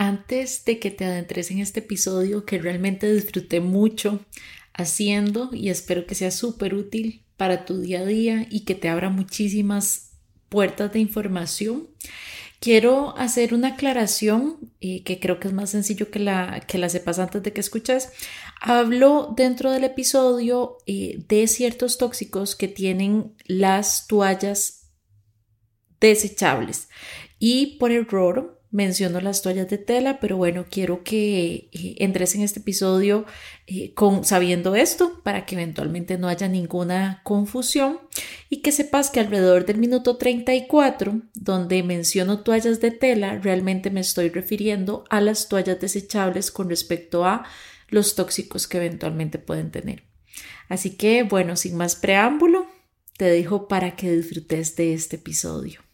Antes de que te adentres en este episodio que realmente disfruté mucho haciendo y espero que sea súper útil para tu día a día y que te abra muchísimas puertas de información, quiero hacer una aclaración eh, que creo que es más sencillo que la, que la sepas antes de que escuches. Hablo dentro del episodio eh, de ciertos tóxicos que tienen las toallas desechables y por error menciono las toallas de tela, pero bueno, quiero que eh, entres en este episodio eh, con, sabiendo esto para que eventualmente no haya ninguna confusión y que sepas que alrededor del minuto 34, donde menciono toallas de tela, realmente me estoy refiriendo a las toallas desechables con respecto a los tóxicos que eventualmente pueden tener. Así que bueno, sin más preámbulo, te dejo para que disfrutes de este episodio.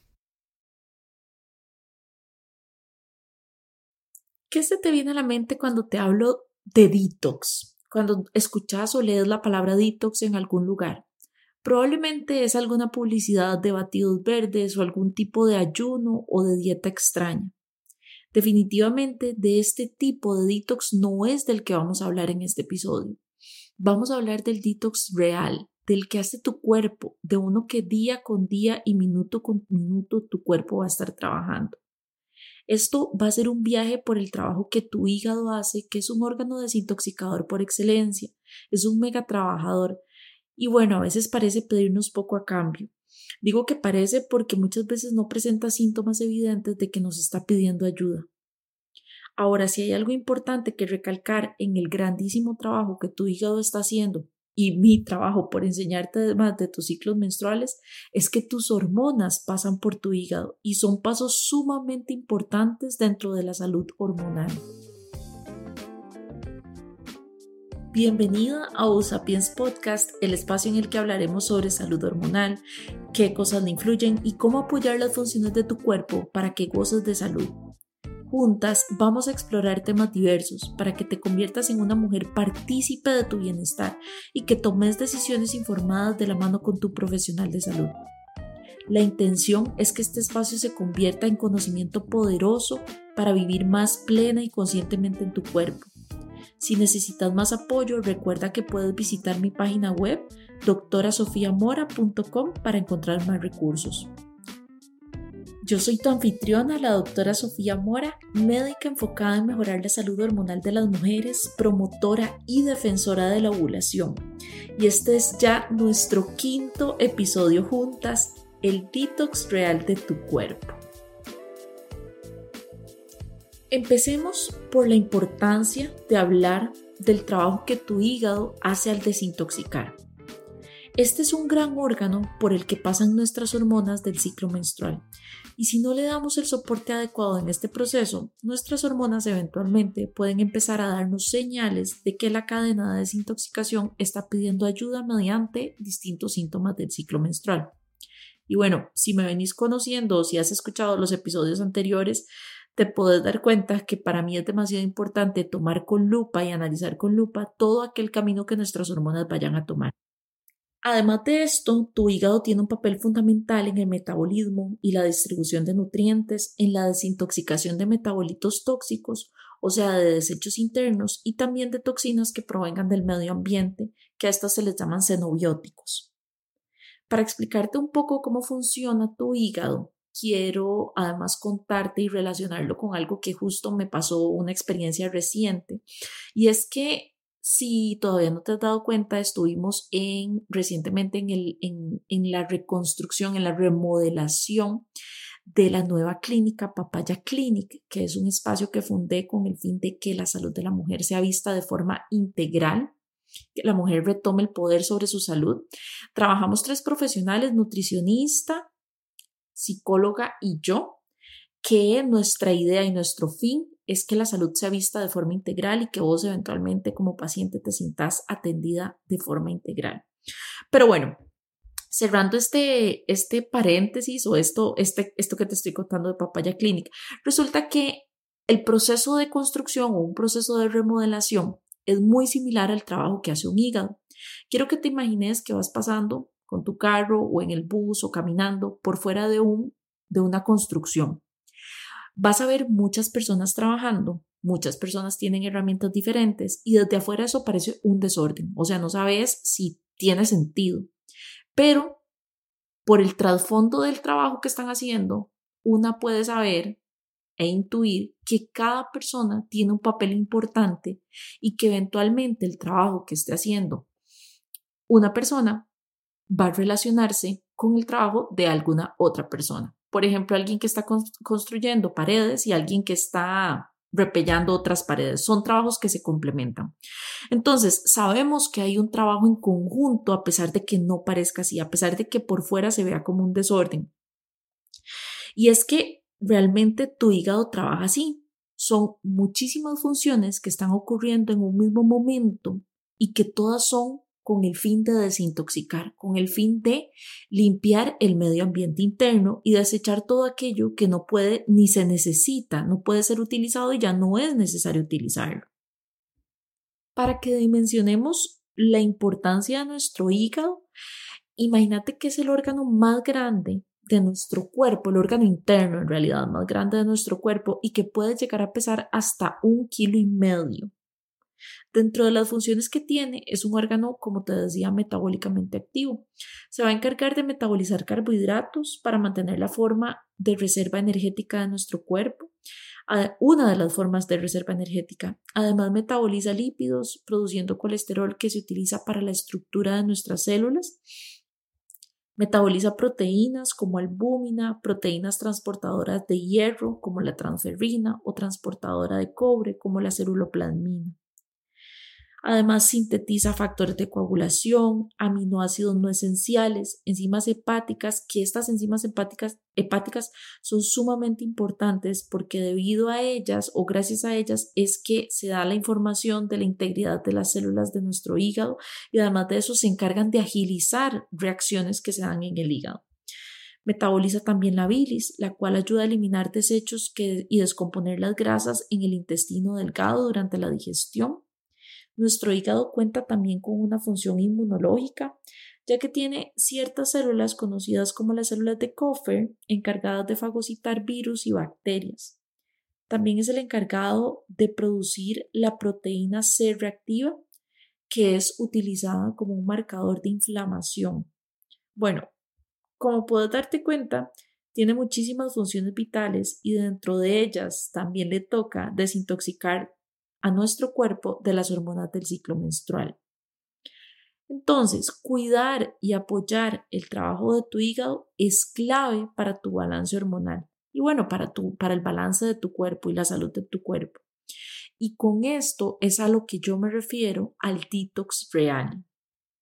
¿Qué se te viene a la mente cuando te hablo de detox? Cuando escuchas o lees la palabra detox en algún lugar. Probablemente es alguna publicidad de batidos verdes o algún tipo de ayuno o de dieta extraña. Definitivamente de este tipo de detox no es del que vamos a hablar en este episodio. Vamos a hablar del detox real, del que hace tu cuerpo, de uno que día con día y minuto con minuto tu cuerpo va a estar trabajando. Esto va a ser un viaje por el trabajo que tu hígado hace, que es un órgano desintoxicador por excelencia, es un mega trabajador y bueno, a veces parece pedirnos poco a cambio. Digo que parece porque muchas veces no presenta síntomas evidentes de que nos está pidiendo ayuda. Ahora, si hay algo importante que recalcar en el grandísimo trabajo que tu hígado está haciendo y mi trabajo por enseñarte además de tus ciclos menstruales es que tus hormonas pasan por tu hígado y son pasos sumamente importantes dentro de la salud hormonal. Bienvenida a Usapiens Podcast, el espacio en el que hablaremos sobre salud hormonal, qué cosas le influyen y cómo apoyar las funciones de tu cuerpo para que goces de salud. Juntas vamos a explorar temas diversos para que te conviertas en una mujer partícipe de tu bienestar y que tomes decisiones informadas de la mano con tu profesional de salud. La intención es que este espacio se convierta en conocimiento poderoso para vivir más plena y conscientemente en tu cuerpo. Si necesitas más apoyo, recuerda que puedes visitar mi página web doctorasofiamora.com para encontrar más recursos. Yo soy tu anfitriona, la doctora Sofía Mora, médica enfocada en mejorar la salud hormonal de las mujeres, promotora y defensora de la ovulación. Y este es ya nuestro quinto episodio juntas, el detox real de tu cuerpo. Empecemos por la importancia de hablar del trabajo que tu hígado hace al desintoxicar. Este es un gran órgano por el que pasan nuestras hormonas del ciclo menstrual y si no le damos el soporte adecuado en este proceso, nuestras hormonas eventualmente pueden empezar a darnos señales de que la cadena de desintoxicación está pidiendo ayuda mediante distintos síntomas del ciclo menstrual. Y bueno, si me venís conociendo o si has escuchado los episodios anteriores, te puedes dar cuenta que para mí es demasiado importante tomar con lupa y analizar con lupa todo aquel camino que nuestras hormonas vayan a tomar. Además de esto, tu hígado tiene un papel fundamental en el metabolismo y la distribución de nutrientes, en la desintoxicación de metabolitos tóxicos, o sea, de desechos internos y también de toxinas que provengan del medio ambiente, que a estas se les llaman xenobióticos. Para explicarte un poco cómo funciona tu hígado, quiero además contarte y relacionarlo con algo que justo me pasó una experiencia reciente, y es que si todavía no te has dado cuenta, estuvimos en, recientemente en, en la reconstrucción, en la remodelación de la nueva clínica Papaya Clinic, que es un espacio que fundé con el fin de que la salud de la mujer sea vista de forma integral, que la mujer retome el poder sobre su salud. Trabajamos tres profesionales, nutricionista, psicóloga y yo, que nuestra idea y nuestro fin es que la salud sea vista de forma integral y que vos eventualmente como paciente te sientas atendida de forma integral. Pero bueno, cerrando este, este paréntesis o esto, este, esto que te estoy contando de Papaya Clinic, resulta que el proceso de construcción o un proceso de remodelación es muy similar al trabajo que hace un hígado. Quiero que te imagines que vas pasando con tu carro o en el bus o caminando por fuera de, un, de una construcción. Vas a ver muchas personas trabajando, muchas personas tienen herramientas diferentes y desde afuera eso parece un desorden, o sea, no sabes si tiene sentido, pero por el trasfondo del trabajo que están haciendo, una puede saber e intuir que cada persona tiene un papel importante y que eventualmente el trabajo que esté haciendo una persona va a relacionarse con el trabajo de alguna otra persona. Por ejemplo, alguien que está construyendo paredes y alguien que está repellando otras paredes. Son trabajos que se complementan. Entonces, sabemos que hay un trabajo en conjunto a pesar de que no parezca así, a pesar de que por fuera se vea como un desorden. Y es que realmente tu hígado trabaja así. Son muchísimas funciones que están ocurriendo en un mismo momento y que todas son con el fin de desintoxicar, con el fin de limpiar el medio ambiente interno y desechar todo aquello que no puede ni se necesita, no puede ser utilizado y ya no es necesario utilizarlo. Para que dimensionemos la importancia de nuestro hígado, imagínate que es el órgano más grande de nuestro cuerpo, el órgano interno en realidad más grande de nuestro cuerpo y que puede llegar a pesar hasta un kilo y medio. Dentro de las funciones que tiene, es un órgano, como te decía, metabólicamente activo. Se va a encargar de metabolizar carbohidratos para mantener la forma de reserva energética de nuestro cuerpo, una de las formas de reserva energética. Además, metaboliza lípidos, produciendo colesterol que se utiliza para la estructura de nuestras células. Metaboliza proteínas como albúmina, proteínas transportadoras de hierro como la transferrina o transportadora de cobre como la ceruloplasmina. Además, sintetiza factores de coagulación, aminoácidos no esenciales, enzimas hepáticas, que estas enzimas hepáticas, hepáticas son sumamente importantes porque debido a ellas o gracias a ellas es que se da la información de la integridad de las células de nuestro hígado y además de eso se encargan de agilizar reacciones que se dan en el hígado. Metaboliza también la bilis, la cual ayuda a eliminar desechos y descomponer las grasas en el intestino delgado durante la digestión. Nuestro hígado cuenta también con una función inmunológica, ya que tiene ciertas células conocidas como las células de Koffer, encargadas de fagocitar virus y bacterias. También es el encargado de producir la proteína C reactiva, que es utilizada como un marcador de inflamación. Bueno, como puedes darte cuenta, tiene muchísimas funciones vitales y dentro de ellas también le toca desintoxicar a nuestro cuerpo de las hormonas del ciclo menstrual. Entonces, cuidar y apoyar el trabajo de tu hígado es clave para tu balance hormonal y bueno, para, tu, para el balance de tu cuerpo y la salud de tu cuerpo. Y con esto es a lo que yo me refiero al detox real.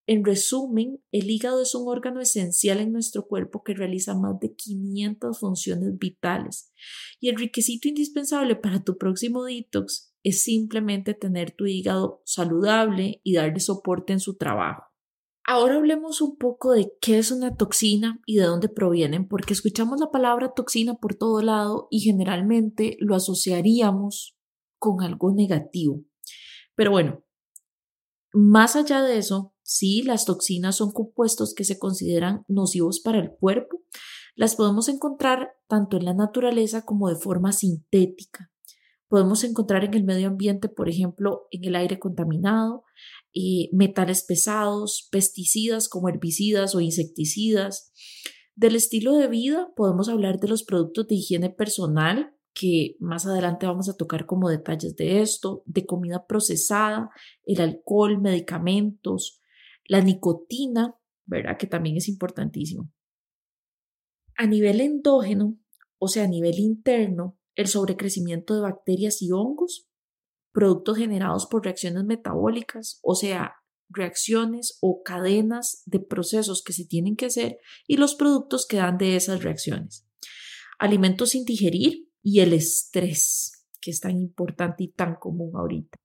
En resumen, el hígado es un órgano esencial en nuestro cuerpo que realiza más de 500 funciones vitales y el requisito indispensable para tu próximo detox es simplemente tener tu hígado saludable y darle soporte en su trabajo. Ahora hablemos un poco de qué es una toxina y de dónde provienen, porque escuchamos la palabra toxina por todo lado y generalmente lo asociaríamos con algo negativo. Pero bueno, más allá de eso, sí, las toxinas son compuestos que se consideran nocivos para el cuerpo. Las podemos encontrar tanto en la naturaleza como de forma sintética podemos encontrar en el medio ambiente, por ejemplo, en el aire contaminado, eh, metales pesados, pesticidas como herbicidas o insecticidas. Del estilo de vida podemos hablar de los productos de higiene personal, que más adelante vamos a tocar como detalles de esto, de comida procesada, el alcohol, medicamentos, la nicotina, ¿verdad? Que también es importantísimo. A nivel endógeno, o sea, a nivel interno, el sobrecrecimiento de bacterias y hongos, productos generados por reacciones metabólicas, o sea, reacciones o cadenas de procesos que se tienen que hacer y los productos que dan de esas reacciones. Alimentos sin digerir y el estrés, que es tan importante y tan común ahorita.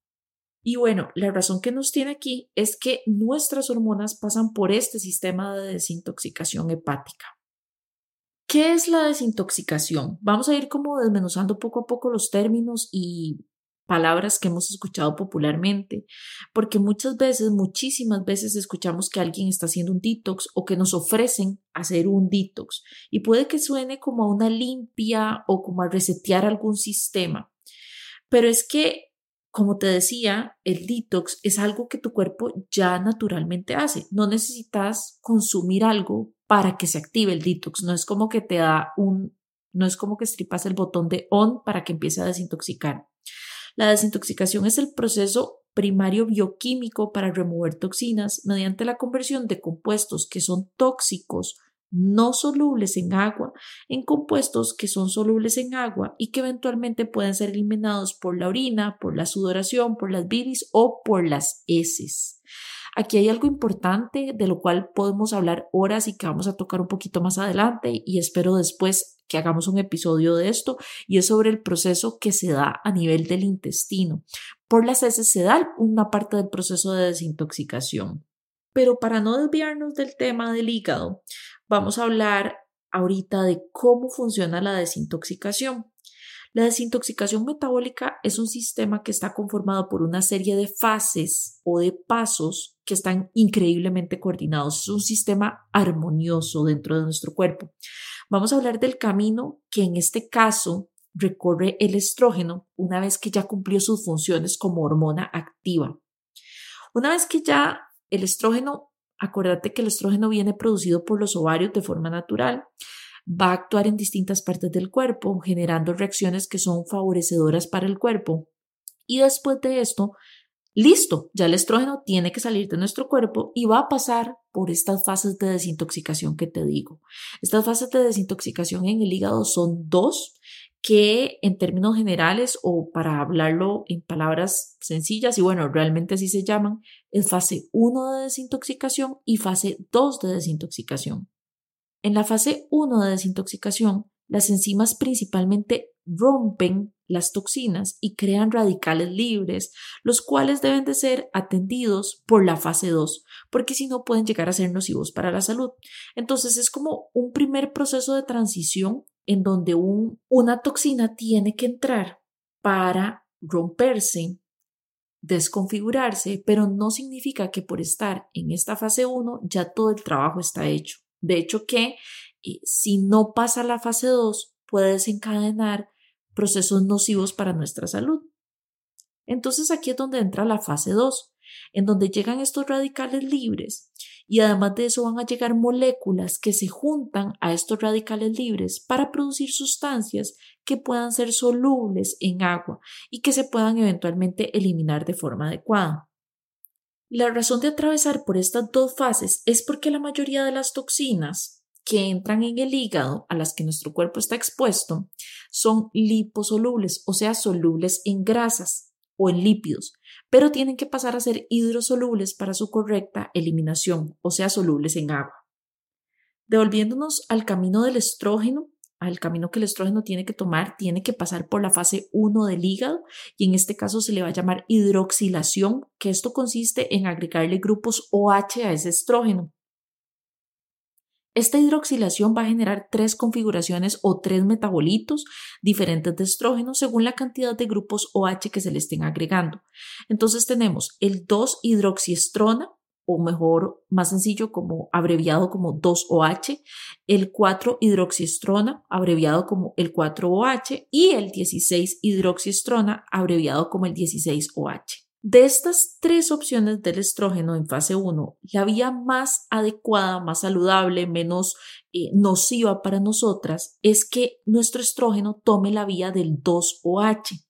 Y bueno, la razón que nos tiene aquí es que nuestras hormonas pasan por este sistema de desintoxicación hepática. ¿Qué es la desintoxicación? Vamos a ir como desmenuzando poco a poco los términos y palabras que hemos escuchado popularmente, porque muchas veces, muchísimas veces escuchamos que alguien está haciendo un detox o que nos ofrecen hacer un detox y puede que suene como a una limpia o como a resetear algún sistema, pero es que como te decía, el detox es algo que tu cuerpo ya naturalmente hace. No necesitas consumir algo para que se active el detox. No es como que te da un, no es como que estripas el botón de on para que empiece a desintoxicar. La desintoxicación es el proceso primario bioquímico para remover toxinas mediante la conversión de compuestos que son tóxicos no solubles en agua en compuestos que son solubles en agua y que eventualmente pueden ser eliminados por la orina, por la sudoración, por las bilis o por las heces. Aquí hay algo importante de lo cual podemos hablar horas y que vamos a tocar un poquito más adelante y espero después que hagamos un episodio de esto y es sobre el proceso que se da a nivel del intestino. Por las heces se da una parte del proceso de desintoxicación. Pero para no desviarnos del tema del hígado, vamos a hablar ahorita de cómo funciona la desintoxicación. La desintoxicación metabólica es un sistema que está conformado por una serie de fases o de pasos que están increíblemente coordinados. Es un sistema armonioso dentro de nuestro cuerpo. Vamos a hablar del camino que en este caso recorre el estrógeno una vez que ya cumplió sus funciones como hormona activa. Una vez que ya el estrógeno Acuérdate que el estrógeno viene producido por los ovarios de forma natural. Va a actuar en distintas partes del cuerpo, generando reacciones que son favorecedoras para el cuerpo. Y después de esto, listo, ya el estrógeno tiene que salir de nuestro cuerpo y va a pasar por estas fases de desintoxicación que te digo. Estas fases de desintoxicación en el hígado son dos que en términos generales o para hablarlo en palabras sencillas, y bueno, realmente así se llaman, es fase 1 de desintoxicación y fase 2 de desintoxicación. En la fase 1 de desintoxicación, las enzimas principalmente rompen las toxinas y crean radicales libres, los cuales deben de ser atendidos por la fase 2, porque si no pueden llegar a ser nocivos para la salud. Entonces es como un primer proceso de transición en donde una toxina tiene que entrar para romperse, desconfigurarse, pero no significa que por estar en esta fase 1 ya todo el trabajo está hecho. De hecho que eh, si no pasa la fase 2 puede desencadenar procesos nocivos para nuestra salud. Entonces aquí es donde entra la fase 2, en donde llegan estos radicales libres y además de eso van a llegar moléculas que se juntan a estos radicales libres para producir sustancias que puedan ser solubles en agua y que se puedan eventualmente eliminar de forma adecuada. La razón de atravesar por estas dos fases es porque la mayoría de las toxinas que entran en el hígado a las que nuestro cuerpo está expuesto son liposolubles, o sea, solubles en grasas o en lípidos, pero tienen que pasar a ser hidrosolubles para su correcta eliminación, o sea, solubles en agua. Devolviéndonos al camino del estrógeno, al camino que el estrógeno tiene que tomar, tiene que pasar por la fase 1 del hígado y en este caso se le va a llamar hidroxilación, que esto consiste en agregarle grupos OH a ese estrógeno. Esta hidroxilación va a generar tres configuraciones o tres metabolitos diferentes de estrógeno según la cantidad de grupos OH que se le estén agregando. Entonces tenemos el 2-hidroxiestrona, o mejor, más sencillo, como abreviado como 2OH, el 4-hidroxiestrona, abreviado como el 4OH, y el 16-hidroxiestrona, abreviado como el 16OH. De estas tres opciones del estrógeno en fase 1, la vía más adecuada, más saludable, menos eh, nociva para nosotras es que nuestro estrógeno tome la vía del 2OH.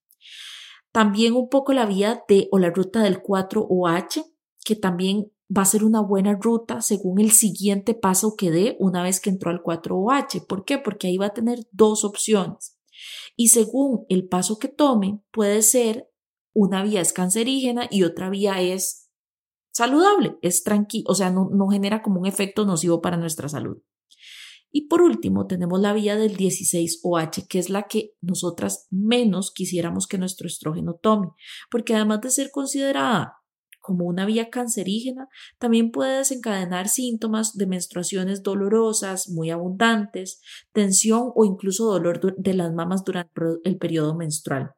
También un poco la vía de o la ruta del 4OH, que también va a ser una buena ruta según el siguiente paso que dé una vez que entró al 4OH. ¿Por qué? Porque ahí va a tener dos opciones. Y según el paso que tome, puede ser una vía es cancerígena y otra vía es saludable, es tranquilo, o sea, no, no genera como un efecto nocivo para nuestra salud. Y por último, tenemos la vía del 16OH, que es la que nosotras menos quisiéramos que nuestro estrógeno tome, porque además de ser considerada como una vía cancerígena, también puede desencadenar síntomas de menstruaciones dolorosas, muy abundantes, tensión o incluso dolor de las mamas durante el periodo menstrual.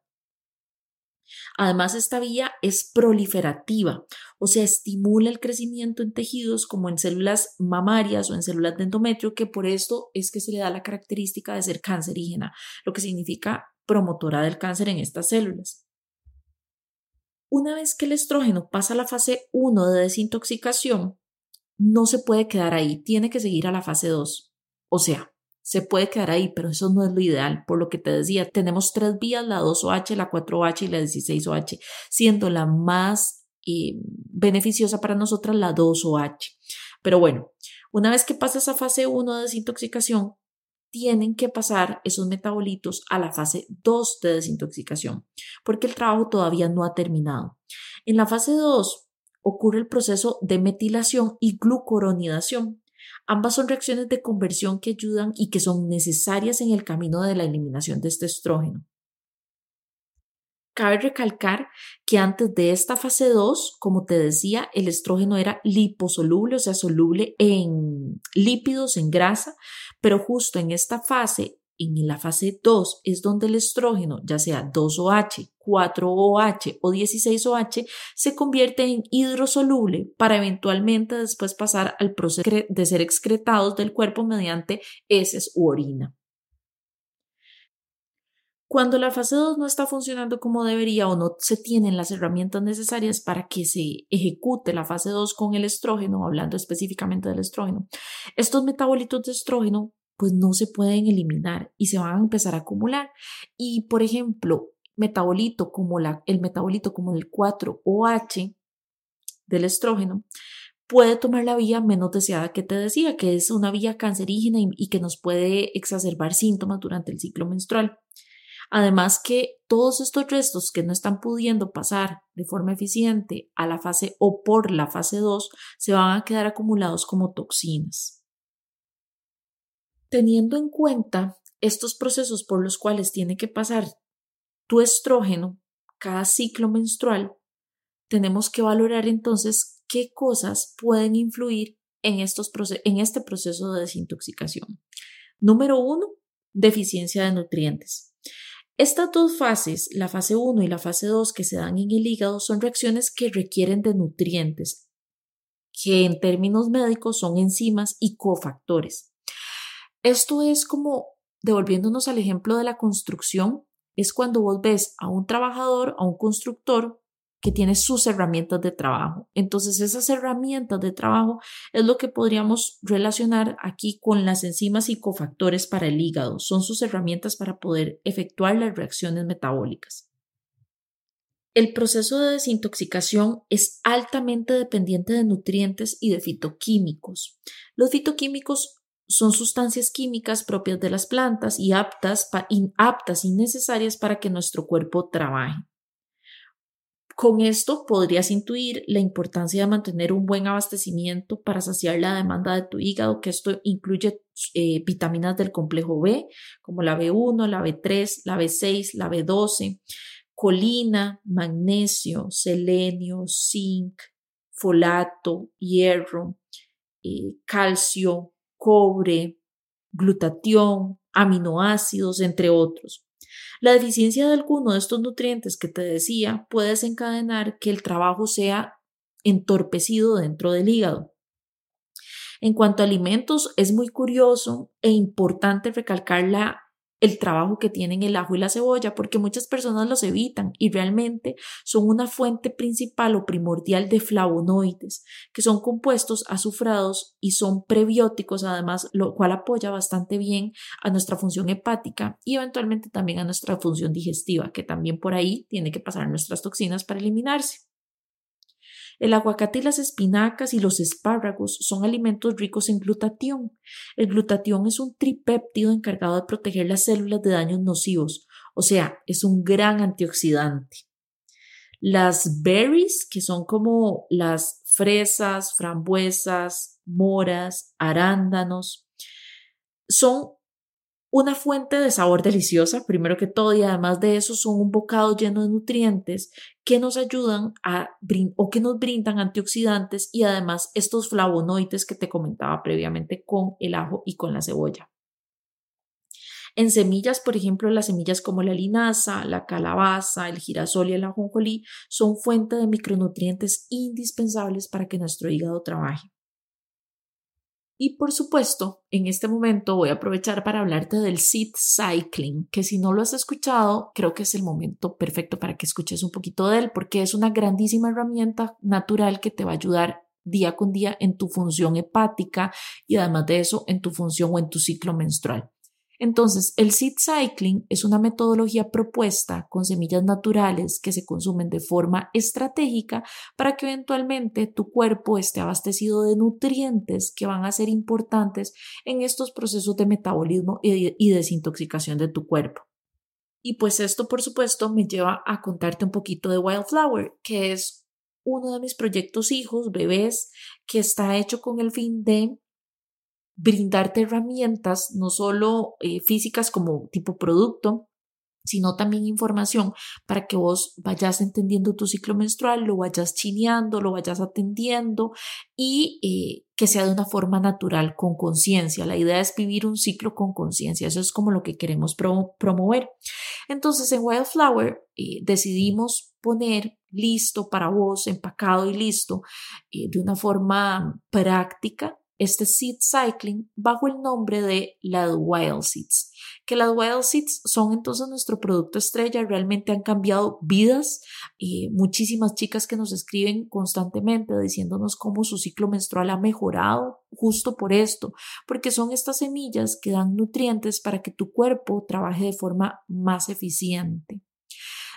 Además, esta vía es proliferativa, o sea, estimula el crecimiento en tejidos como en células mamarias o en células de endometrio, que por esto es que se le da la característica de ser cancerígena, lo que significa promotora del cáncer en estas células. Una vez que el estrógeno pasa a la fase 1 de desintoxicación, no se puede quedar ahí, tiene que seguir a la fase 2. O sea, se puede quedar ahí, pero eso no es lo ideal. Por lo que te decía, tenemos tres vías, la 2OH, la 4OH y la 16OH, siendo la más eh, beneficiosa para nosotras la 2OH. Pero bueno, una vez que pasa esa fase 1 de desintoxicación, tienen que pasar esos metabolitos a la fase 2 de desintoxicación, porque el trabajo todavía no ha terminado. En la fase 2 ocurre el proceso de metilación y glucoronidación. Ambas son reacciones de conversión que ayudan y que son necesarias en el camino de la eliminación de este estrógeno. Cabe recalcar que antes de esta fase 2, como te decía, el estrógeno era liposoluble, o sea, soluble en lípidos, en grasa, pero justo en esta fase, en la fase 2, es donde el estrógeno, ya sea 2OH, 4OH o 16OH, se convierte en hidrosoluble para eventualmente después pasar al proceso de ser excretados del cuerpo mediante heces u orina. Cuando la fase 2 no está funcionando como debería o no se tienen las herramientas necesarias para que se ejecute la fase 2 con el estrógeno, hablando específicamente del estrógeno, estos metabolitos de estrógeno pues no se pueden eliminar y se van a empezar a acumular. Y por ejemplo, metabolito como la, el metabolito como el 4OH del estrógeno puede tomar la vía menos deseada que te decía, que es una vía cancerígena y que nos puede exacerbar síntomas durante el ciclo menstrual. Además que todos estos restos que no están pudiendo pasar de forma eficiente a la fase o por la fase 2 se van a quedar acumulados como toxinas. Teniendo en cuenta estos procesos por los cuales tiene que pasar tu estrógeno cada ciclo menstrual, tenemos que valorar entonces qué cosas pueden influir en, estos en este proceso de desintoxicación. Número uno, deficiencia de nutrientes. Estas dos fases, la fase 1 y la fase 2 que se dan en el hígado, son reacciones que requieren de nutrientes, que en términos médicos son enzimas y cofactores. Esto es como, devolviéndonos al ejemplo de la construcción, es cuando vos ves a un trabajador, a un constructor, que tiene sus herramientas de trabajo. Entonces, esas herramientas de trabajo es lo que podríamos relacionar aquí con las enzimas y cofactores para el hígado. Son sus herramientas para poder efectuar las reacciones metabólicas. El proceso de desintoxicación es altamente dependiente de nutrientes y de fitoquímicos. Los fitoquímicos son sustancias químicas propias de las plantas y aptas, aptas y necesarias para que nuestro cuerpo trabaje. Con esto podrías intuir la importancia de mantener un buen abastecimiento para saciar la demanda de tu hígado, que esto incluye eh, vitaminas del complejo B, como la B1, la B3, la B6, la B12, colina, magnesio, selenio, zinc, folato, hierro, eh, calcio, cobre, glutatión, aminoácidos, entre otros. La deficiencia de alguno de estos nutrientes que te decía puede desencadenar que el trabajo sea entorpecido dentro del hígado. En cuanto a alimentos, es muy curioso e importante recalcar la el trabajo que tienen el ajo y la cebolla, porque muchas personas los evitan y realmente son una fuente principal o primordial de flavonoides, que son compuestos azufrados y son prebióticos, además, lo cual apoya bastante bien a nuestra función hepática y eventualmente también a nuestra función digestiva, que también por ahí tiene que pasar nuestras toxinas para eliminarse. El aguacate y las espinacas y los espárragos son alimentos ricos en glutatión. El glutatión es un tripéptido encargado de proteger las células de daños nocivos, o sea, es un gran antioxidante. Las berries, que son como las fresas, frambuesas, moras, arándanos, son una fuente de sabor deliciosa, primero que todo, y además de eso son un bocado lleno de nutrientes que nos ayudan a o que nos brindan antioxidantes y además estos flavonoides que te comentaba previamente con el ajo y con la cebolla. En semillas, por ejemplo, las semillas como la linaza, la calabaza, el girasol y el ajonjolí son fuente de micronutrientes indispensables para que nuestro hígado trabaje. Y por supuesto, en este momento voy a aprovechar para hablarte del seed cycling, que si no lo has escuchado, creo que es el momento perfecto para que escuches un poquito de él, porque es una grandísima herramienta natural que te va a ayudar día con día en tu función hepática y además de eso en tu función o en tu ciclo menstrual. Entonces, el seed cycling es una metodología propuesta con semillas naturales que se consumen de forma estratégica para que eventualmente tu cuerpo esté abastecido de nutrientes que van a ser importantes en estos procesos de metabolismo y desintoxicación de tu cuerpo. Y pues esto, por supuesto, me lleva a contarte un poquito de Wildflower, que es uno de mis proyectos hijos, bebés, que está hecho con el fin de brindarte herramientas, no solo eh, físicas como tipo producto, sino también información para que vos vayas entendiendo tu ciclo menstrual, lo vayas chineando, lo vayas atendiendo y eh, que sea de una forma natural, con conciencia. La idea es vivir un ciclo con conciencia, eso es como lo que queremos promover. Entonces en Wildflower eh, decidimos poner listo para vos, empacado y listo, de una forma práctica, este seed cycling bajo el nombre de las wild seeds, que las wild seeds son entonces nuestro producto estrella, realmente han cambiado vidas, y muchísimas chicas que nos escriben constantemente diciéndonos cómo su ciclo menstrual ha mejorado justo por esto, porque son estas semillas que dan nutrientes para que tu cuerpo trabaje de forma más eficiente.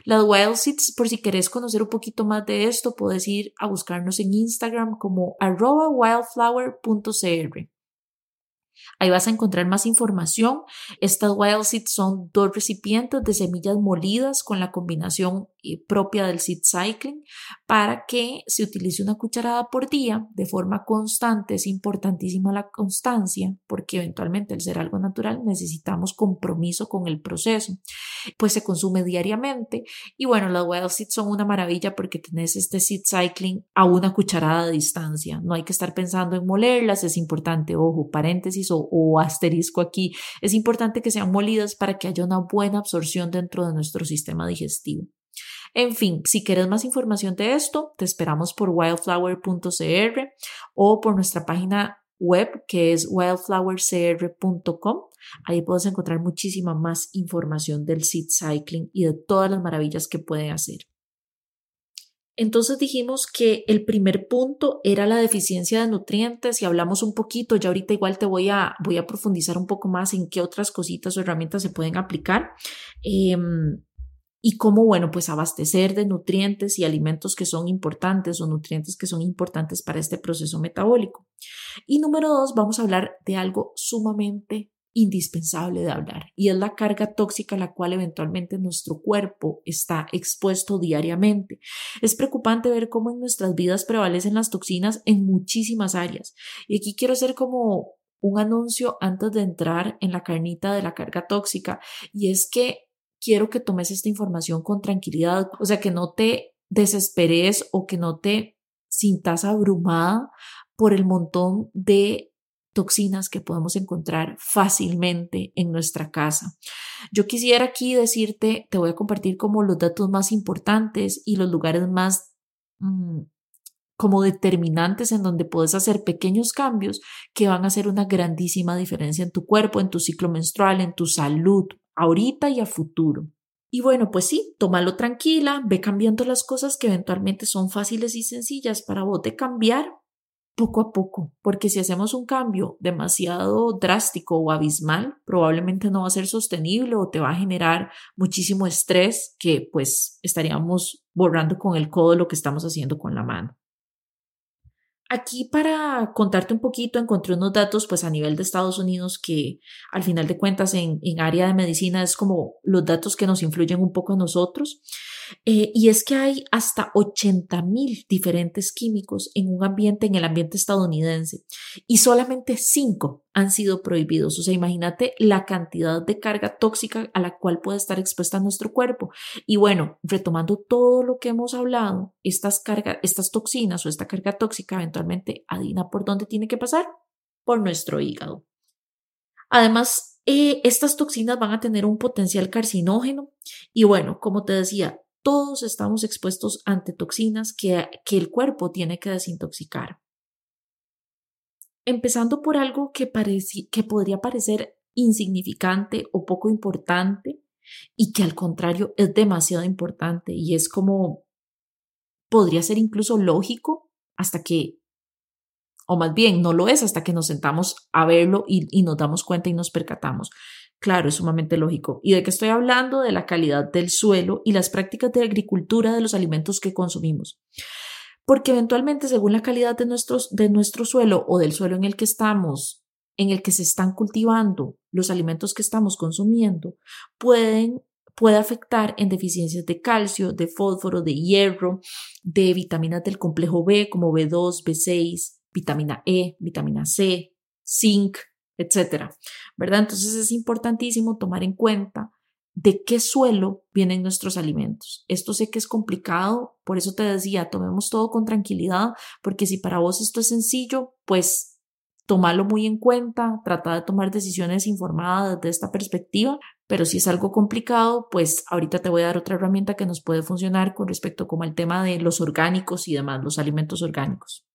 Las Wild Seeds, por si querés conocer un poquito más de esto, puedes ir a buscarnos en Instagram como arroba wildflower.cr. Ahí vas a encontrar más información. Estas wild seeds son dos recipientes de semillas molidas con la combinación eh, propia del seed cycling para que se utilice una cucharada por día de forma constante. Es importantísima la constancia porque eventualmente al ser algo natural necesitamos compromiso con el proceso. Pues se consume diariamente y bueno, las wild seeds son una maravilla porque tenés este seed cycling a una cucharada de distancia. No hay que estar pensando en molerlas, es importante, ojo, paréntesis o, asterisco aquí, es importante que sean molidas para que haya una buena absorción dentro de nuestro sistema digestivo. En fin, si quieres más información de esto, te esperamos por wildflower.cr o por nuestra página web que es wildflowercr.com. Ahí puedes encontrar muchísima más información del seed cycling y de todas las maravillas que puede hacer. Entonces dijimos que el primer punto era la deficiencia de nutrientes y hablamos un poquito, ya ahorita igual te voy a, voy a profundizar un poco más en qué otras cositas o herramientas se pueden aplicar. Em, y cómo, bueno, pues abastecer de nutrientes y alimentos que son importantes o nutrientes que son importantes para este proceso metabólico. Y número dos, vamos a hablar de algo sumamente indispensable de hablar y es la carga tóxica a la cual eventualmente nuestro cuerpo está expuesto diariamente. Es preocupante ver cómo en nuestras vidas prevalecen las toxinas en muchísimas áreas. Y aquí quiero hacer como un anuncio antes de entrar en la carnita de la carga tóxica y es que quiero que tomes esta información con tranquilidad, o sea, que no te desesperes o que no te sintas abrumada por el montón de toxinas que podemos encontrar fácilmente en nuestra casa. Yo quisiera aquí decirte, te voy a compartir como los datos más importantes y los lugares más mm, como determinantes en donde puedes hacer pequeños cambios que van a hacer una grandísima diferencia en tu cuerpo, en tu ciclo menstrual, en tu salud, ahorita y a futuro. Y bueno, pues sí, tómalo tranquila, ve cambiando las cosas que eventualmente son fáciles y sencillas para vos de cambiar poco a poco, porque si hacemos un cambio demasiado drástico o abismal, probablemente no va a ser sostenible o te va a generar muchísimo estrés que pues estaríamos borrando con el codo lo que estamos haciendo con la mano. Aquí para contarte un poquito, encontré unos datos pues a nivel de Estados Unidos que al final de cuentas en, en área de medicina es como los datos que nos influyen un poco a nosotros. Eh, y es que hay hasta 80 mil diferentes químicos en un ambiente, en el ambiente estadounidense, y solamente 5 han sido prohibidos. O sea, imagínate la cantidad de carga tóxica a la cual puede estar expuesta nuestro cuerpo. Y bueno, retomando todo lo que hemos hablado, estas, cargas, estas toxinas o esta carga tóxica eventualmente adina por dónde tiene que pasar, por nuestro hígado. Además, eh, estas toxinas van a tener un potencial carcinógeno y bueno, como te decía, todos estamos expuestos ante toxinas que, el cuerpo tiene que desintoxicar. Empezando por algo que, que podría parecer insignificante o poco importante y que al contrario es demasiado importante y es como podría ser incluso lógico hasta que o más bien no lo es hasta que nos sentamos a verlo y, nos damos cuenta y nos percatamos. Claro, es sumamente lógico. ¿Y de qué estoy hablando? De la calidad del suelo y las prácticas de agricultura de los alimentos que consumimos. Porque eventualmente, según la calidad de, de nuestro suelo o del suelo en el que estamos, en el que se están cultivando los alimentos que estamos consumiendo, pueden puede afectar en deficiencias de calcio, de fósforo, de hierro, de vitaminas del complejo B como B2, B6, vitamina E, vitamina C, zinc, etcétera, ¿verdad? Entonces es importantísimo tomar en cuenta de qué suelo vienen nuestros alimentos. Esto sé que es complicado, por eso te decía, tomemos todo con tranquilidad, porque si para vos esto es sencillo, pues tomarlo muy en cuenta, trata de tomar decisiones informadas desde esta perspectiva, pero si es algo complicado, pues ahorita te voy a dar otra herramienta que nos puede funcionar con respecto como al tema de los orgánicos y demás, los alimentos orgánicos.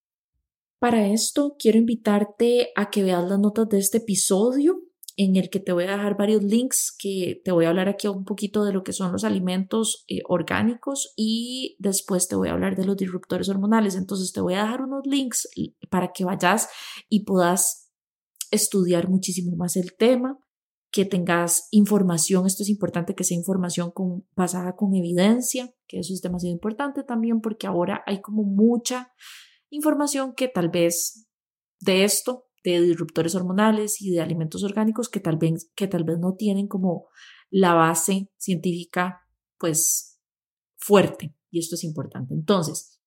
Para esto quiero invitarte a que veas las notas de este episodio en el que te voy a dejar varios links que te voy a hablar aquí un poquito de lo que son los alimentos eh, orgánicos y después te voy a hablar de los disruptores hormonales. Entonces te voy a dejar unos links para que vayas y puedas estudiar muchísimo más el tema, que tengas información, esto es importante que sea información con, basada con evidencia, que eso es demasiado importante también porque ahora hay como mucha información que tal vez de esto, de disruptores hormonales y de alimentos orgánicos que tal vez, que tal vez no tienen como la base científica pues fuerte y esto es importante. Entonces,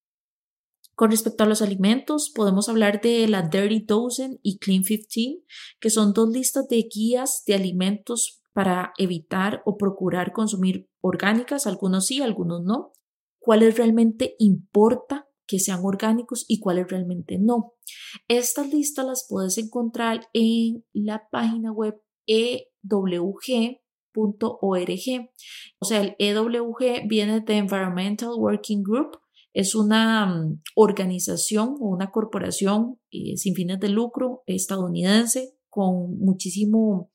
con respecto a los alimentos, podemos hablar de la Dirty Dozen y Clean 15, que son dos listas de guías de alimentos para evitar o procurar consumir orgánicas, algunos sí, algunos no. ¿Cuáles realmente importa que sean orgánicos y cuáles realmente no. Estas listas las puedes encontrar en la página web ewg.org. O sea, el EWG viene de Environmental Working Group. Es una mm, organización o una corporación eh, sin fines de lucro estadounidense con muchísimo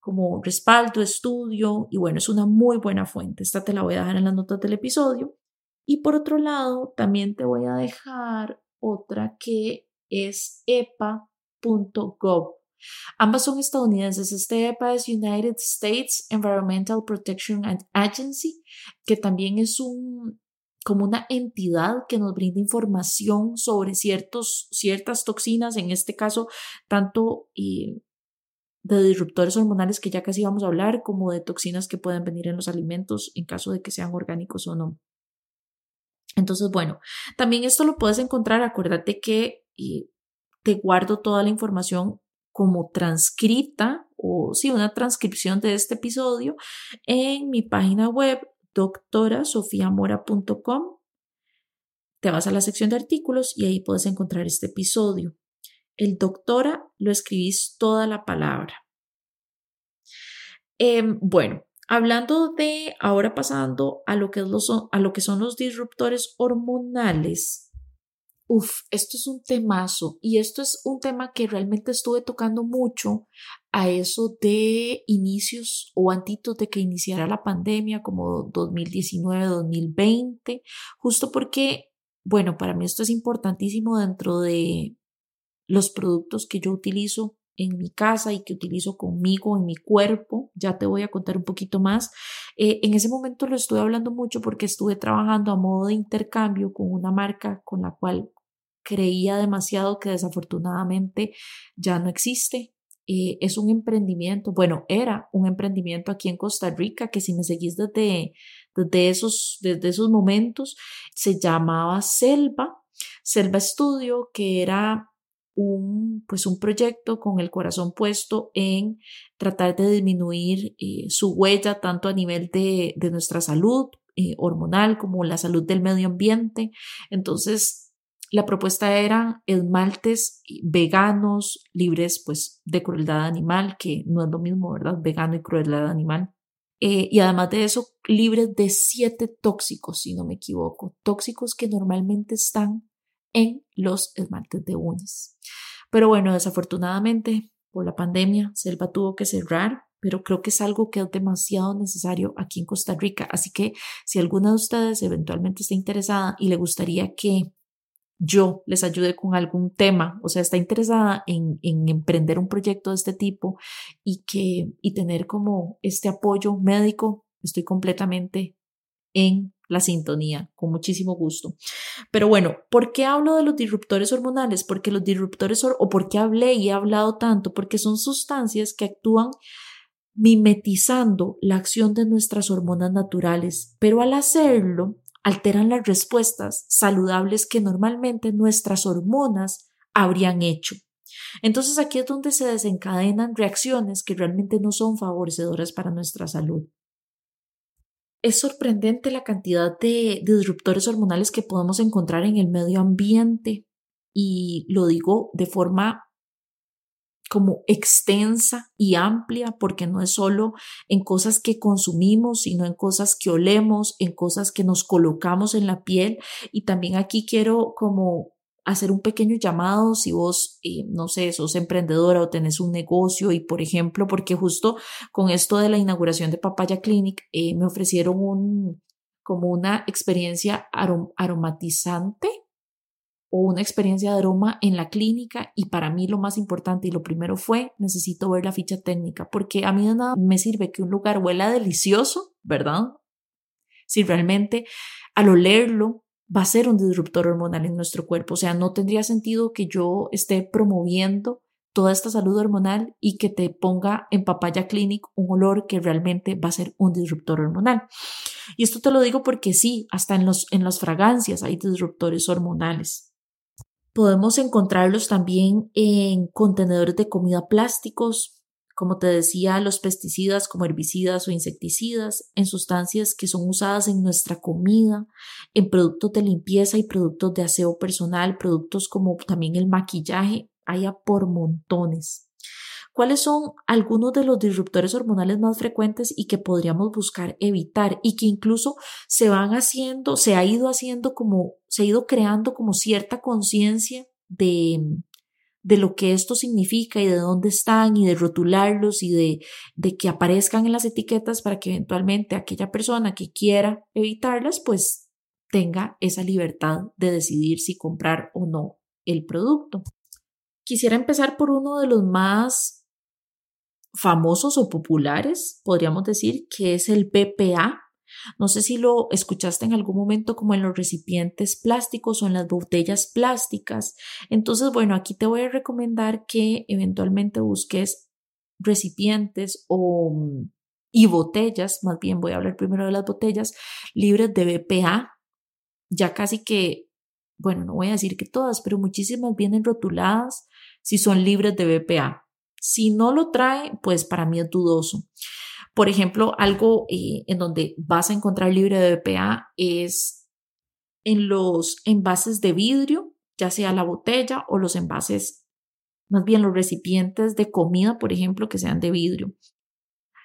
como respaldo, estudio y bueno, es una muy buena fuente. Esta te la voy a dejar en las notas del episodio. Y por otro lado, también te voy a dejar otra que es epa.gov. Ambas son estadounidenses. Este EPA es United States Environmental Protection Agency, que también es un, como una entidad que nos brinda información sobre ciertos, ciertas toxinas, en este caso, tanto de disruptores hormonales que ya casi vamos a hablar, como de toxinas que pueden venir en los alimentos en caso de que sean orgánicos o no. Entonces, bueno, también esto lo puedes encontrar, acuérdate que te guardo toda la información como transcrita o sí, una transcripción de este episodio en mi página web doctorasofiamora.com. Te vas a la sección de artículos y ahí puedes encontrar este episodio. El doctora lo escribís toda la palabra. Em, bueno, Hablando de, ahora pasando a lo que, a lo que son los disruptores hormonales, Uf, esto es un temazo y esto es un tema que realmente estuve tocando mucho a eso de inicios o antitos de que iniciara la pandemia como 2019-2020, justo porque, bueno, para mí esto es importantísimo dentro de los productos que yo utilizo en mi casa y que utilizo conmigo, en mi cuerpo. Ya te voy a contar un poquito más. Eh, en ese momento lo estuve hablando mucho porque estuve trabajando a modo de intercambio con una marca con la cual creía demasiado que desafortunadamente ya no existe. Eh, es un emprendimiento, bueno, era un emprendimiento aquí en Costa Rica que si me seguís desde, desde, esos, desde esos momentos, se llamaba Selva, Selva Studio, que era un, pues un proyecto con el corazón puesto en tratar de disminuir eh, su huella tanto a nivel de, nuestra salud eh, hormonal como la salud del medio ambiente. Entonces, la propuesta eran esmaltes veganos, libres pues de crueldad animal, que no es lo mismo, ¿verdad? Vegano y crueldad animal. Eh, y además de eso, libres de siete tóxicos, si no me equivoco, tóxicos que normalmente están en los esmaltes de uñas. Pero bueno, desafortunadamente por la pandemia, Selva tuvo que cerrar, pero creo que es algo que es demasiado necesario aquí en Costa Rica. Así que si alguna de ustedes eventualmente está interesada y le gustaría que yo les ayude con algún tema, o sea, está interesada en, emprender un proyecto de este tipo y, que, y tener como este apoyo médico, estoy completamente en la sintonía, con muchísimo gusto. Pero bueno, ¿por qué hablo de los disruptores hormonales? Porque los disruptores, o por qué hablé y he hablado tanto, porque son sustancias que actúan mimetizando la acción de nuestras hormonas naturales, pero al hacerlo alteran las respuestas saludables que normalmente nuestras hormonas habrían hecho. Entonces aquí es donde se desencadenan reacciones que realmente no son favorecedoras para nuestra salud. Es sorprendente la cantidad de, disruptores hormonales que podemos encontrar en el medio ambiente y lo digo de forma como extensa y amplia, porque no es solo en cosas que consumimos, sino en cosas que olemos, en cosas que nos colocamos en la piel. Y también aquí quiero como hacer un pequeño llamado si vos, eh, no sé, sos emprendedora o tenés un negocio y, por ejemplo, porque justo con esto de la inauguración de Papaya Clinic, eh, me ofrecieron un, como una experiencia aromatizante o una experiencia de aroma en la clínica y para mí lo más importante y lo primero fue necesito ver la ficha técnica porque a mí de nada me sirve que un lugar huela delicioso, ¿verdad? Si realmente al olerlo va a ser un disruptor hormonal en nuestro cuerpo, o sea, no tendría sentido que yo esté promoviendo toda esta salud hormonal y que te ponga en papaya clinic un olor que realmente va a ser un disruptor hormonal. Y esto te lo digo porque sí, hasta en, los, en las fragancias hay disruptores hormonales. Podemos encontrarlos también en contenedores de comida plásticos, como te decía, los pesticidas como herbicidas o insecticidas, en sustancias que son usadas en nuestra comida, en productos de limpieza y productos de aseo personal, productos como también el maquillaje, hay por montones. ¿Cuáles son algunos de los disruptores hormonales más frecuentes y que podríamos buscar evitar y que incluso se van haciendo, se ha ido haciendo como, se ha ido creando como cierta conciencia de, de lo que esto significa y de dónde están y de rotularlos y de, de que aparezcan en las etiquetas para que eventualmente aquella persona que quiera evitarlas pues tenga esa libertad de decidir si comprar o no el producto. Quisiera empezar por uno de los más famosos o populares, podríamos decir, que es el BPA. No sé si lo escuchaste en algún momento como en los recipientes plásticos o en las botellas plásticas. Entonces, bueno, aquí te voy a recomendar que eventualmente busques recipientes o y botellas, más bien voy a hablar primero de las botellas libres de BPA. Ya casi que, bueno, no voy a decir que todas, pero muchísimas vienen rotuladas si son libres de BPA. Si no lo trae, pues para mí es dudoso. Por ejemplo, algo eh, en donde vas a encontrar libre de BPA es en los envases de vidrio, ya sea la botella o los envases, más bien los recipientes de comida, por ejemplo, que sean de vidrio.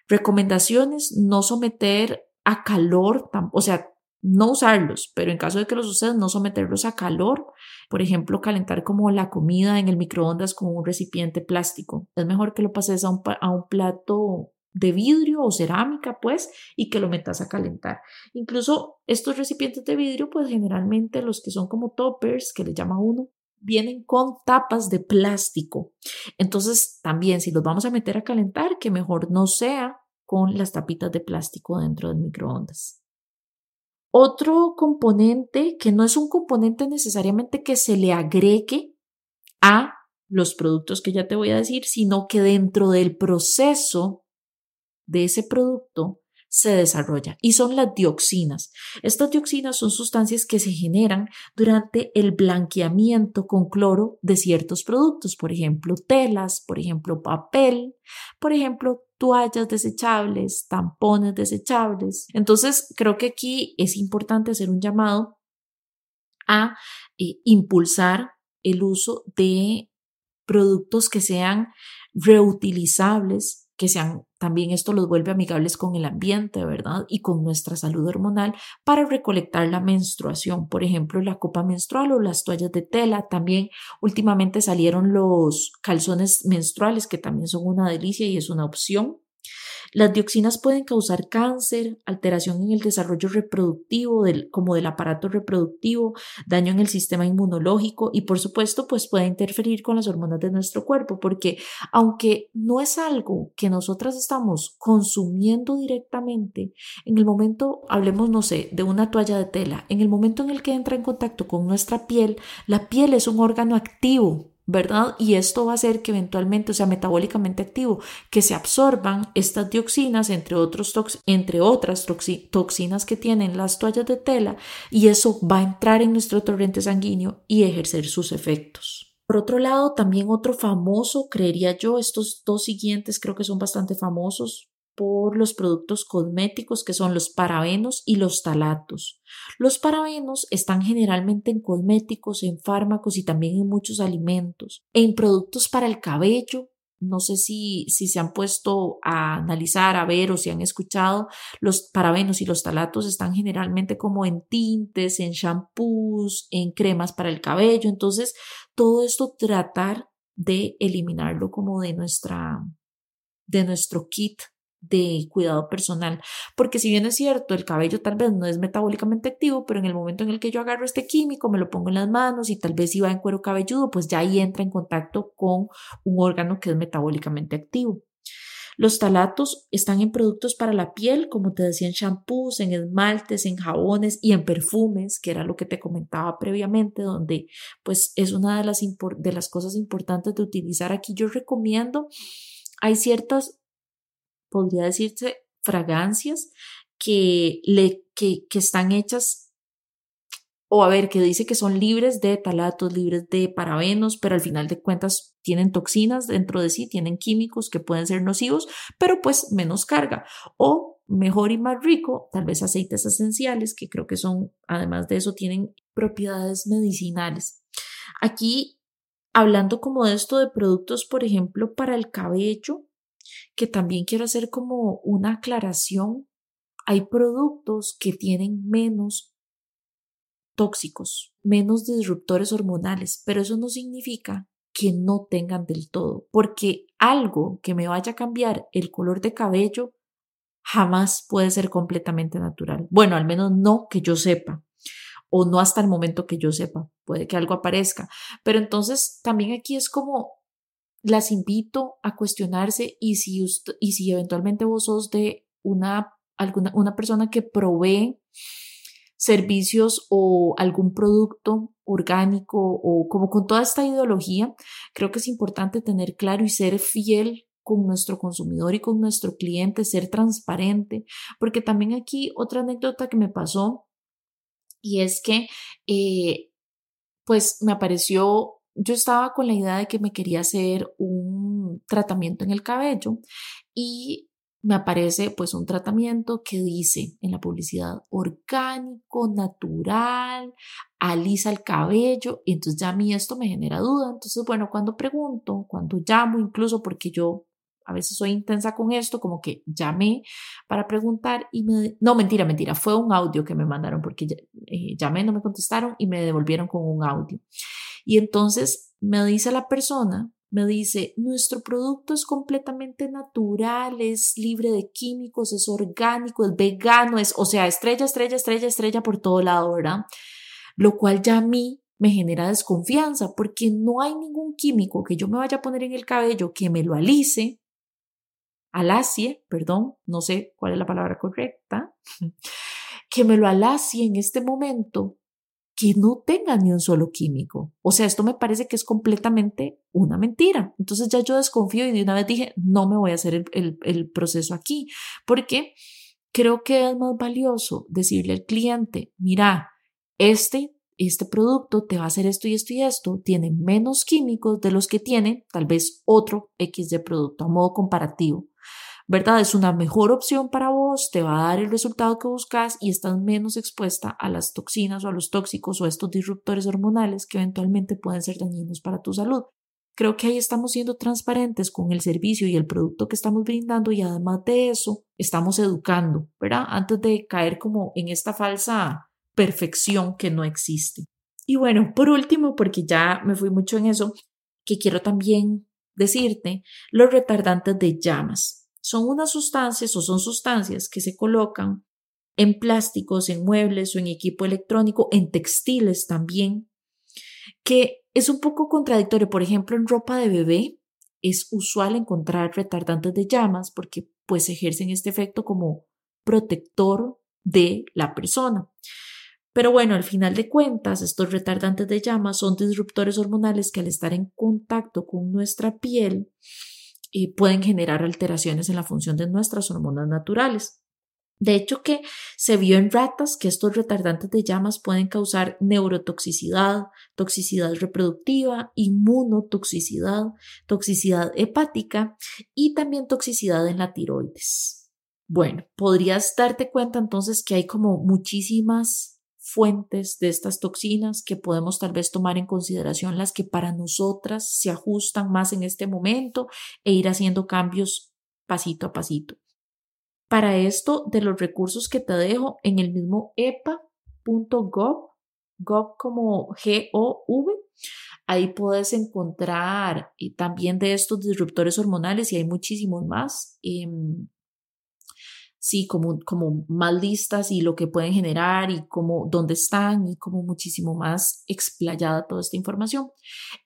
Recomendaciones, no someter a calor, o sea, no usarlos, pero en caso de que los uses, no someterlos a calor. Por ejemplo, calentar como la comida en el microondas con un recipiente plástico. Es mejor que lo pases a un, a un plato de vidrio o cerámica, pues, y que lo metas a calentar. Incluso estos recipientes de vidrio, pues generalmente los que son como toppers, que le llama uno, vienen con tapas de plástico. Entonces, también si los vamos a meter a calentar, que mejor no sea con las tapitas de plástico dentro del microondas. Otro componente que no es un componente necesariamente que se le agregue a los productos que ya te voy a decir, sino que dentro del proceso de ese producto se desarrolla y son las dioxinas. Estas dioxinas son sustancias que se generan durante el blanqueamiento con cloro de ciertos productos, por ejemplo, telas, por ejemplo, papel, por ejemplo, toallas desechables, tampones desechables. Entonces, creo que aquí es importante hacer un llamado a eh, impulsar el uso de productos que sean reutilizables, que sean también esto los vuelve amigables con el ambiente, ¿verdad? Y con nuestra salud hormonal para recolectar la menstruación, por ejemplo, la copa menstrual o las toallas de tela. También últimamente salieron los calzones menstruales, que también son una delicia y es una opción. Las dioxinas pueden causar cáncer, alteración en el desarrollo reproductivo, del, como del aparato reproductivo, daño en el sistema inmunológico y por supuesto pues puede interferir con las hormonas de nuestro cuerpo porque aunque no es algo que nosotras estamos consumiendo directamente, en el momento, hablemos no sé, de una toalla de tela, en el momento en el que entra en contacto con nuestra piel, la piel es un órgano activo ¿verdad? Y esto va a hacer que eventualmente, o sea, metabólicamente activo, que se absorban estas dioxinas, entre, otros entre otras toxinas que tienen las toallas de tela, y eso va a entrar en nuestro torrente sanguíneo y ejercer sus efectos. Por otro lado, también otro famoso, creería yo, estos dos siguientes creo que son bastante famosos, por los productos cosméticos que son los parabenos y los talatos. Los parabenos están generalmente en cosméticos, en fármacos y también en muchos alimentos. En productos para el cabello, no sé si, si se han puesto a analizar, a ver o si han escuchado, los parabenos y los talatos están generalmente como en tintes, en shampoos, en cremas para el cabello. Entonces, todo esto tratar de eliminarlo como de nuestra de nuestro kit de cuidado personal, porque si bien es cierto, el cabello tal vez no es metabólicamente activo, pero en el momento en el que yo agarro este químico, me lo pongo en las manos y tal vez si va en cuero cabelludo, pues ya ahí entra en contacto con un órgano que es metabólicamente activo. Los talatos están en productos para la piel, como te decía, en shampoos, en esmaltes, en jabones y en perfumes, que era lo que te comentaba previamente, donde pues es una de las, de las cosas importantes de utilizar aquí. Yo recomiendo, hay ciertas podría decirse, fragancias que, le, que, que están hechas o a ver, que dice que son libres de talatos, libres de parabenos, pero al final de cuentas tienen toxinas dentro de sí, tienen químicos que pueden ser nocivos, pero pues menos carga. O mejor y más rico, tal vez aceites esenciales, que creo que son, además de eso, tienen propiedades medicinales. Aquí, hablando como de esto de productos, por ejemplo, para el cabello, que también quiero hacer como una aclaración. Hay productos que tienen menos tóxicos, menos disruptores hormonales, pero eso no significa que no tengan del todo, porque algo que me vaya a cambiar el color de cabello jamás puede ser completamente natural. Bueno, al menos no que yo sepa, o no hasta el momento que yo sepa, puede que algo aparezca, pero entonces también aquí es como las invito a cuestionarse y si, y si eventualmente vos sos de una, alguna, una persona que provee servicios o algún producto orgánico o como con toda esta ideología, creo que es importante tener claro y ser fiel con nuestro consumidor y con nuestro cliente, ser transparente, porque también aquí otra anécdota que me pasó y es que eh, pues me apareció yo estaba con la idea de que me quería hacer un tratamiento en el cabello y me aparece pues un tratamiento que dice en la publicidad orgánico, natural, alisa el cabello y entonces ya a mí esto me genera duda. Entonces, bueno, cuando pregunto, cuando llamo incluso porque yo a veces soy intensa con esto, como que llamé para preguntar y me... No, mentira, mentira, fue un audio que me mandaron porque eh, llamé, no me contestaron y me devolvieron con un audio. Y entonces me dice la persona, me dice, nuestro producto es completamente natural, es libre de químicos, es orgánico, es vegano, es, o sea, estrella, estrella, estrella, estrella por todo lado, ¿verdad? Lo cual ya a mí me genera desconfianza porque no hay ningún químico que yo me vaya a poner en el cabello que me lo alice, alacie, perdón, no sé cuál es la palabra correcta, que me lo alacie en este momento que no tenga ni un solo químico. O sea, esto me parece que es completamente una mentira. Entonces ya yo desconfío y de una vez dije, no me voy a hacer el, el proceso aquí, porque creo que es más valioso decirle al cliente, mira, este, este producto te va a hacer esto y esto y esto, tiene menos químicos de los que tiene tal vez otro X de producto a modo comparativo ¿verdad? Es una mejor opción para vos, te va a dar el resultado que buscas y estás menos expuesta a las toxinas o a los tóxicos o estos disruptores hormonales que eventualmente pueden ser dañinos para tu salud. Creo que ahí estamos siendo transparentes con el servicio y el producto que estamos brindando y además de eso estamos educando, ¿verdad? Antes de caer como en esta falsa perfección que no existe. Y bueno, por último, porque ya me fui mucho en eso, que quiero también decirte, los retardantes de llamas son unas sustancias o son sustancias que se colocan en plásticos, en muebles o en equipo electrónico, en textiles también, que es un poco contradictorio. Por ejemplo, en ropa de bebé es usual encontrar retardantes de llamas porque pues ejercen este efecto como protector de la persona. Pero bueno, al final de cuentas, estos retardantes de llamas son disruptores hormonales que al estar en contacto con nuestra piel eh, pueden generar alteraciones en la función de nuestras hormonas naturales. De hecho, que se vio en ratas que estos retardantes de llamas pueden causar neurotoxicidad, toxicidad reproductiva, inmunotoxicidad, toxicidad hepática y también toxicidad en la tiroides. Bueno, podrías darte cuenta entonces que hay como muchísimas fuentes de estas toxinas que podemos tal vez tomar en consideración las que para nosotras se ajustan más en este momento e ir haciendo cambios pasito a pasito. Para esto, de los recursos que te dejo en el mismo epa.gov, gov como G-O-V, ahí puedes encontrar y también de estos disruptores hormonales y hay muchísimos más. Em, sí, como, como más listas y lo que pueden generar y cómo, dónde están y como muchísimo más explayada toda esta información.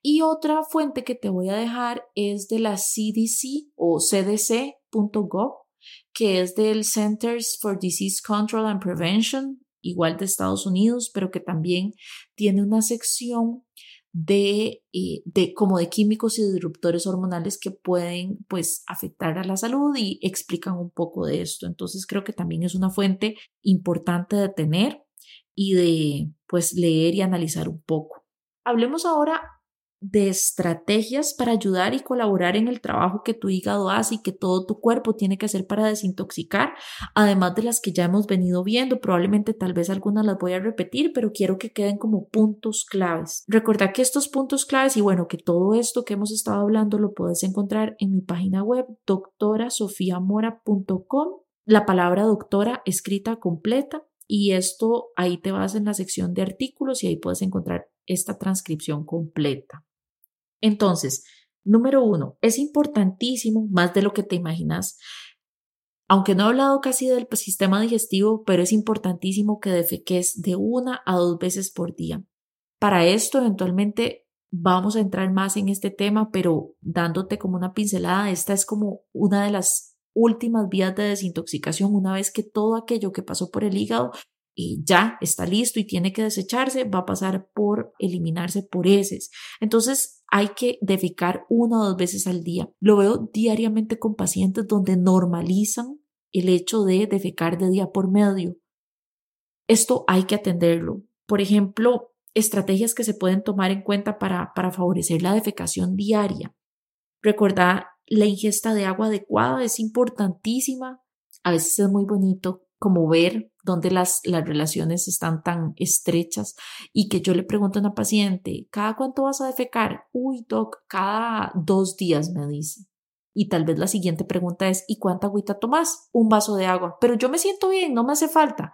Y otra fuente que te voy a dejar es de la CDC o cdc.gov, que es del Centers for Disease Control and Prevention, igual de Estados Unidos, pero que también tiene una sección de, eh, de, como de químicos y disruptores hormonales que pueden pues afectar a la salud y explican un poco de esto. Entonces creo que también es una fuente importante de tener y de pues leer y analizar un poco. Hablemos ahora de estrategias para ayudar y colaborar en el trabajo que tu hígado hace y que todo tu cuerpo tiene que hacer para desintoxicar, además de las que ya hemos venido viendo, probablemente tal vez algunas las voy a repetir, pero quiero que queden como puntos claves. Recordad que estos puntos claves y bueno, que todo esto que hemos estado hablando lo puedes encontrar en mi página web doctorasofiamora.com, la palabra doctora escrita completa y esto ahí te vas en la sección de artículos y ahí puedes encontrar esta transcripción completa. Entonces, número uno, es importantísimo, más de lo que te imaginas, aunque no he hablado casi del sistema digestivo, pero es importantísimo que defeques de una a dos veces por día. Para esto, eventualmente vamos a entrar más en este tema, pero dándote como una pincelada, esta es como una de las últimas vías de desintoxicación una vez que todo aquello que pasó por el hígado y ya está listo y tiene que desecharse, va a pasar por eliminarse por heces. Entonces hay que defecar una o dos veces al día. Lo veo diariamente con pacientes donde normalizan el hecho de defecar de día por medio. Esto hay que atenderlo. Por ejemplo, estrategias que se pueden tomar en cuenta para, para favorecer la defecación diaria. Recuerda, la ingesta de agua adecuada es importantísima. A veces es muy bonito como ver dónde las, las relaciones están tan estrechas y que yo le pregunto a una paciente, ¿cada cuánto vas a defecar? Uy, doc, cada dos días me dice. Y tal vez la siguiente pregunta es, ¿y cuánta agüita tomas? Un vaso de agua. Pero yo me siento bien, no me hace falta.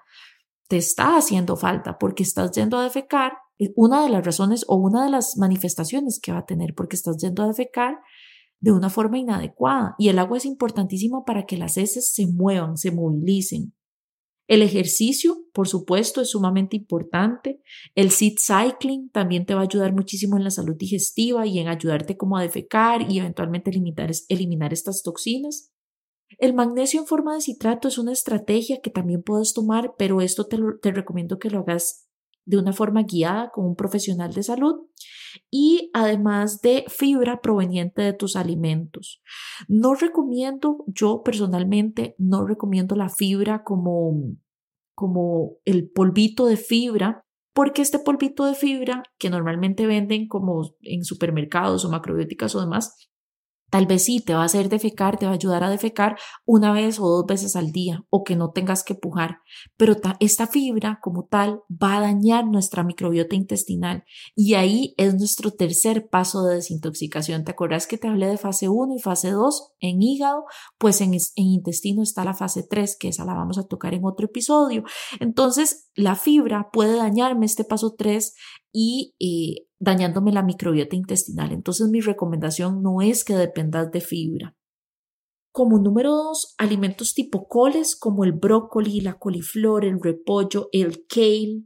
Te está haciendo falta porque estás yendo a defecar. Una de las razones o una de las manifestaciones que va a tener porque estás yendo a defecar de una forma inadecuada. Y el agua es importantísimo para que las heces se muevan, se movilicen. El ejercicio, por supuesto, es sumamente importante. El seed cycling también te va a ayudar muchísimo en la salud digestiva y en ayudarte como a defecar y eventualmente eliminar, estas toxinas. El magnesio en forma de citrato es una estrategia que también puedes tomar, pero esto te recomiendo que lo hagas de una forma guiada con un profesional de salud y además de fibra proveniente de tus alimentos. No recomiendo, yo personalmente no recomiendo la fibra como, como el polvito de fibra, porque este polvito de fibra que normalmente venden como en supermercados o macrobióticas o demás, Tal vez sí te va a hacer defecar, te va a ayudar a defecar una vez o dos veces al día o que no tengas que pujar, pero esta fibra como tal va a dañar nuestra microbiota intestinal y ahí es nuestro tercer paso de desintoxicación. ¿Te acuerdas que te hablé de fase 1 y fase 2 en hígado? Pues en, en intestino está la fase 3, que esa la vamos a tocar en otro episodio. Entonces, la fibra puede dañarme este paso 3 y eh, dañándome la microbiota intestinal. Entonces mi recomendación no es que dependas de fibra. Como número dos, alimentos tipo coles como el brócoli, la coliflor, el repollo, el kale,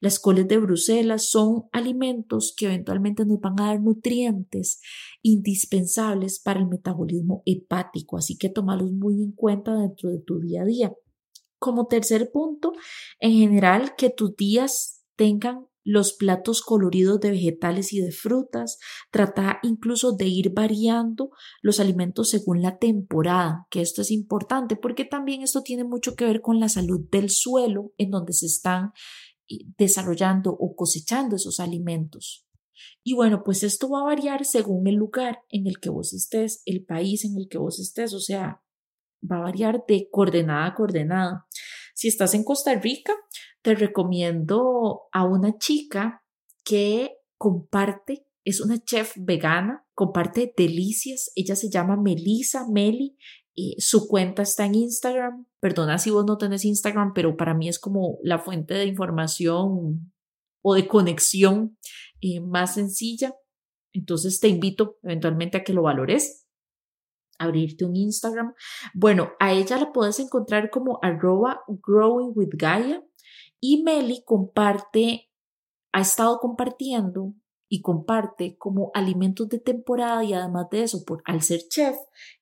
las coles de Bruselas son alimentos que eventualmente nos van a dar nutrientes indispensables para el metabolismo hepático, así que tómalos muy en cuenta dentro de tu día a día. Como tercer punto, en general que tus días tengan los platos coloridos de vegetales y de frutas, trata incluso de ir variando los alimentos según la temporada, que esto es importante porque también esto tiene mucho que ver con la salud del suelo en donde se están eh, desarrollando o cosechando esos alimentos. Y bueno, pues esto va a variar según el lugar en el que vos estés, el país en el que vos estés, o sea, va a variar de coordenada a coordenada. Si estás en Costa Rica, te recomiendo a una chica que comparte, es una chef vegana, comparte delicias. Ella se llama Melissa Meli. Y su cuenta está en Instagram. Perdona si vos no tenés Instagram, pero para mí es como la fuente de información o de conexión eh, más sencilla. Entonces te invito eventualmente a que lo valores abrirte un Instagram. Bueno, a ella la puedes encontrar como arroba growing with Gaia y Meli comparte, ha estado compartiendo y comparte como alimentos de temporada y además de eso, por, al ser chef,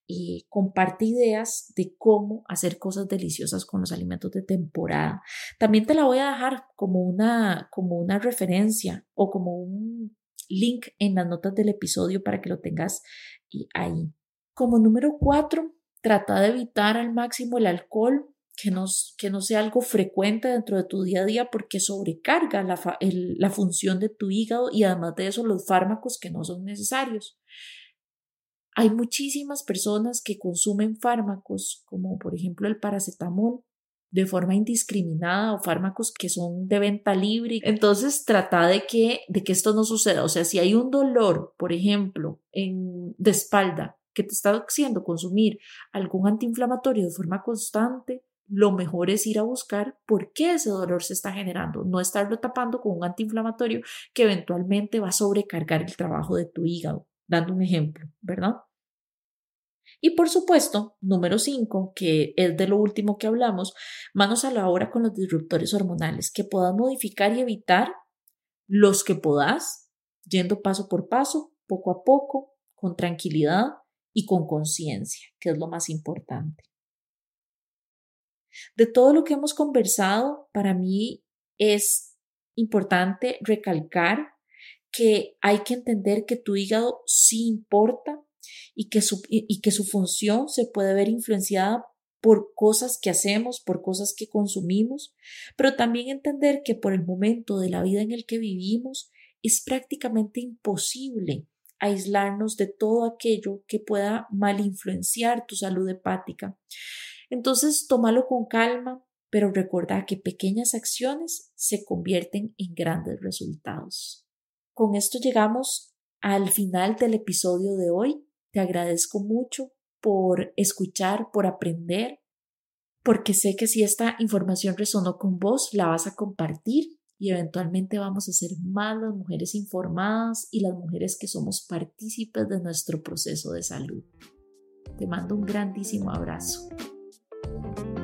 y comparte ideas de cómo hacer cosas deliciosas con los alimentos de temporada. También te la voy a dejar como una, como una referencia o como un link en las notas del episodio para que lo tengas ahí. Como número cuatro, trata de evitar al máximo el alcohol, que no, que no sea algo frecuente dentro de tu día a día porque sobrecarga la, la función de tu hígado y además de eso los fármacos que no son necesarios. Hay muchísimas personas que consumen fármacos como por ejemplo el paracetamol de forma indiscriminada o fármacos que son de venta libre. Entonces trata de que, de que esto no suceda. O sea, si hay un dolor, por ejemplo, en, de espalda que te está haciendo consumir algún antiinflamatorio de forma constante, lo mejor es ir a buscar por qué ese dolor se está generando, no estarlo tapando con un antiinflamatorio que eventualmente va a sobrecargar el trabajo de tu hígado, dando un ejemplo, ¿verdad? Y por supuesto, número 5, que es de lo último que hablamos, manos a la obra con los disruptores hormonales, que puedas modificar y evitar los que puedas, yendo paso por paso, poco a poco, con tranquilidad, y con conciencia, que es lo más importante. De todo lo que hemos conversado, para mí es importante recalcar que hay que entender que tu hígado sí importa y que su, y que su función se puede ver influenciada por cosas que hacemos, por cosas que consumimos, pero también entender que por el momento de la vida en el que vivimos es prácticamente imposible aislarnos de todo aquello que pueda mal influenciar tu salud hepática. Entonces, tómalo con calma, pero recuerda que pequeñas acciones se convierten en grandes resultados. Con esto llegamos al final del episodio de hoy. Te agradezco mucho por escuchar, por aprender, porque sé que si esta información resonó con vos, la vas a compartir y eventualmente vamos a ser más las mujeres informadas y las mujeres que somos partícipes de nuestro proceso de salud. Te mando un grandísimo abrazo. thank you